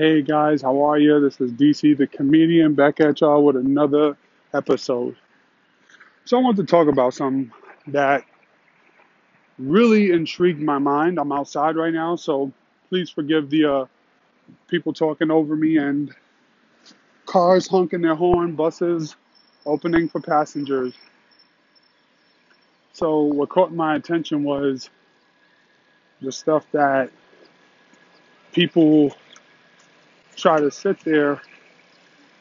Hey guys, how are you? This is DC the comedian back at y'all with another episode. So I want to talk about something that really intrigued my mind. I'm outside right now, so please forgive the uh, people talking over me and cars honking their horn, buses opening for passengers. So what caught my attention was the stuff that people try to sit there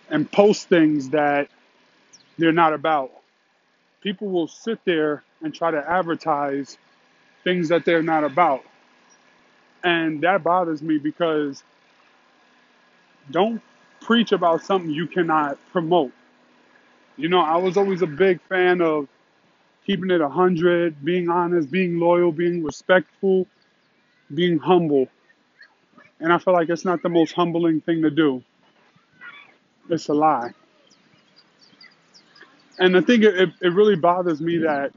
and post things that they're not about. People will sit there and try to advertise things that they're not about. And that bothers me because don't preach about something you cannot promote. You know, I was always a big fan of keeping it 100, being honest, being loyal, being respectful, being humble. And I feel like it's not the most humbling thing to do. It's a lie. And I think it, it really bothers me that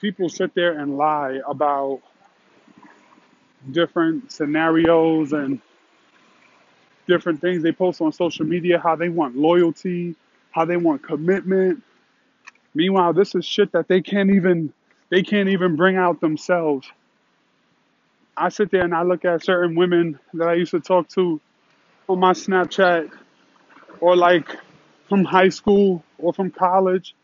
people sit there and lie about different scenarios and different things they post on social media, how they want loyalty, how they want commitment. Meanwhile, this is shit that they can't even they can't even bring out themselves. I sit there and I look at certain women that I used to talk to on my Snapchat or like from high school or from college.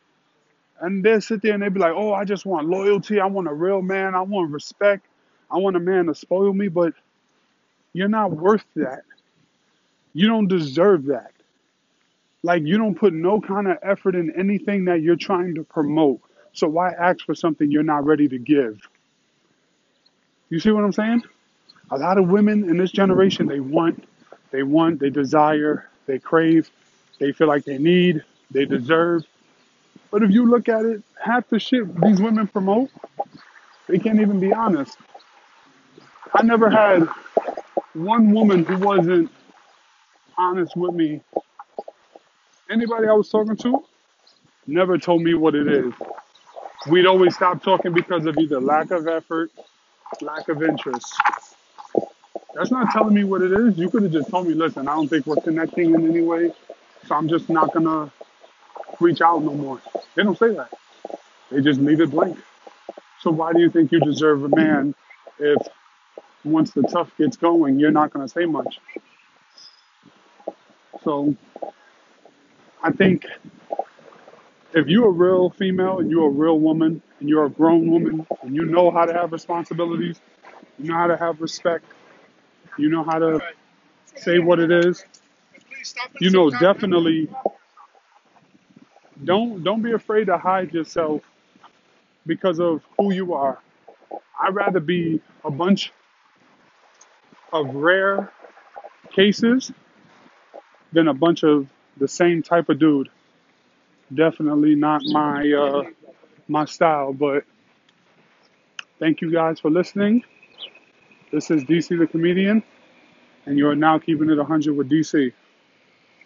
And they sit there and they be like, oh, I just want loyalty. I want a real man. I want respect. I want a man to spoil me. But you're not worth that. You don't deserve that. Like, you don't put no kind of effort in anything that you're trying to promote. So why ask for something you're not ready to give? You see what I'm saying? A lot of women in this generation, they want, they want, they desire, they crave, they feel like they need, they deserve. But if you look at it, half the shit these women promote, they can't even be honest. I never had one woman who wasn't honest with me. Anybody I was talking to never told me what it is. We'd always stop talking because of either lack of effort lack of interest. That's not telling me what it is. You could have just told me, listen, I don't think we're connecting in any way, so I'm just not gonna reach out no more. They don't say that. They just leave it blank. So why do you think you deserve a man if once the tough gets going, you're not gonna say much? So I think if you're a real female and you're a real woman and you're a grown woman and you know how to have responsibilities, you know how to have respect, you know how to say what it is, you know definitely don't don't be afraid to hide yourself because of who you are. I'd rather be a bunch of rare cases than a bunch of the same type of dude. Definitely not my uh, my style, but thank you guys for listening. This is DC the comedian, and you are now keeping it 100 with DC.